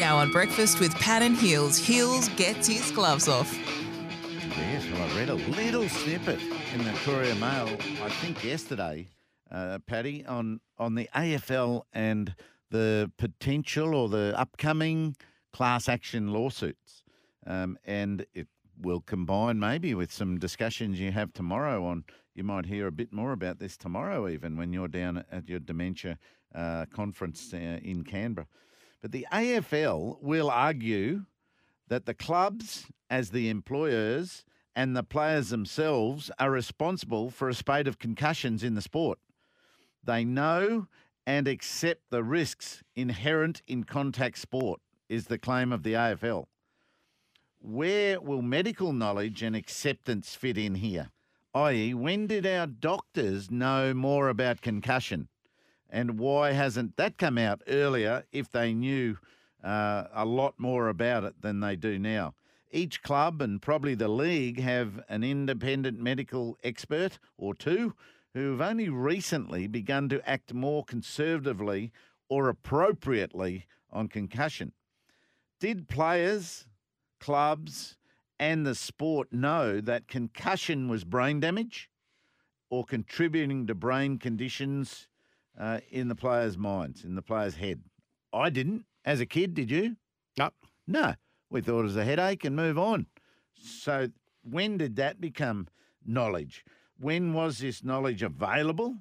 Now on breakfast with Pat and Heels, Heels gets his gloves off. Yes, well, I read a little snippet in the Courier Mail, I think yesterday, uh, Paddy, on, on the AFL and the potential or the upcoming class action lawsuits. Um, and it will combine maybe with some discussions you have tomorrow on. You might hear a bit more about this tomorrow, even when you're down at your dementia uh, conference uh, in Canberra. But the AFL will argue that the clubs, as the employers, and the players themselves are responsible for a spate of concussions in the sport. They know and accept the risks inherent in contact sport, is the claim of the AFL. Where will medical knowledge and acceptance fit in here? I.e., when did our doctors know more about concussion? And why hasn't that come out earlier if they knew uh, a lot more about it than they do now? Each club and probably the league have an independent medical expert or two who've only recently begun to act more conservatively or appropriately on concussion. Did players, clubs, and the sport know that concussion was brain damage or contributing to brain conditions uh, in the players' minds, in the players' head? I didn't. As a kid, did you? No. No. We thought it was a headache and move on. So when did that become knowledge? When was this knowledge available?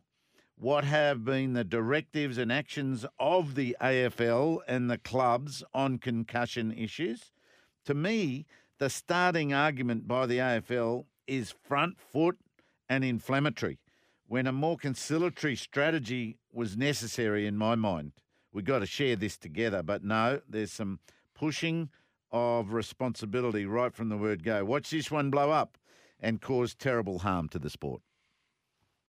What have been the directives and actions of the AFL and the clubs on concussion issues? To me, the starting argument by the AFL is front foot and inflammatory when a more conciliatory strategy was necessary in my mind. We've got to share this together, but no, there's some pushing of responsibility right from the word go. Watch this one blow up and cause terrible harm to the sport.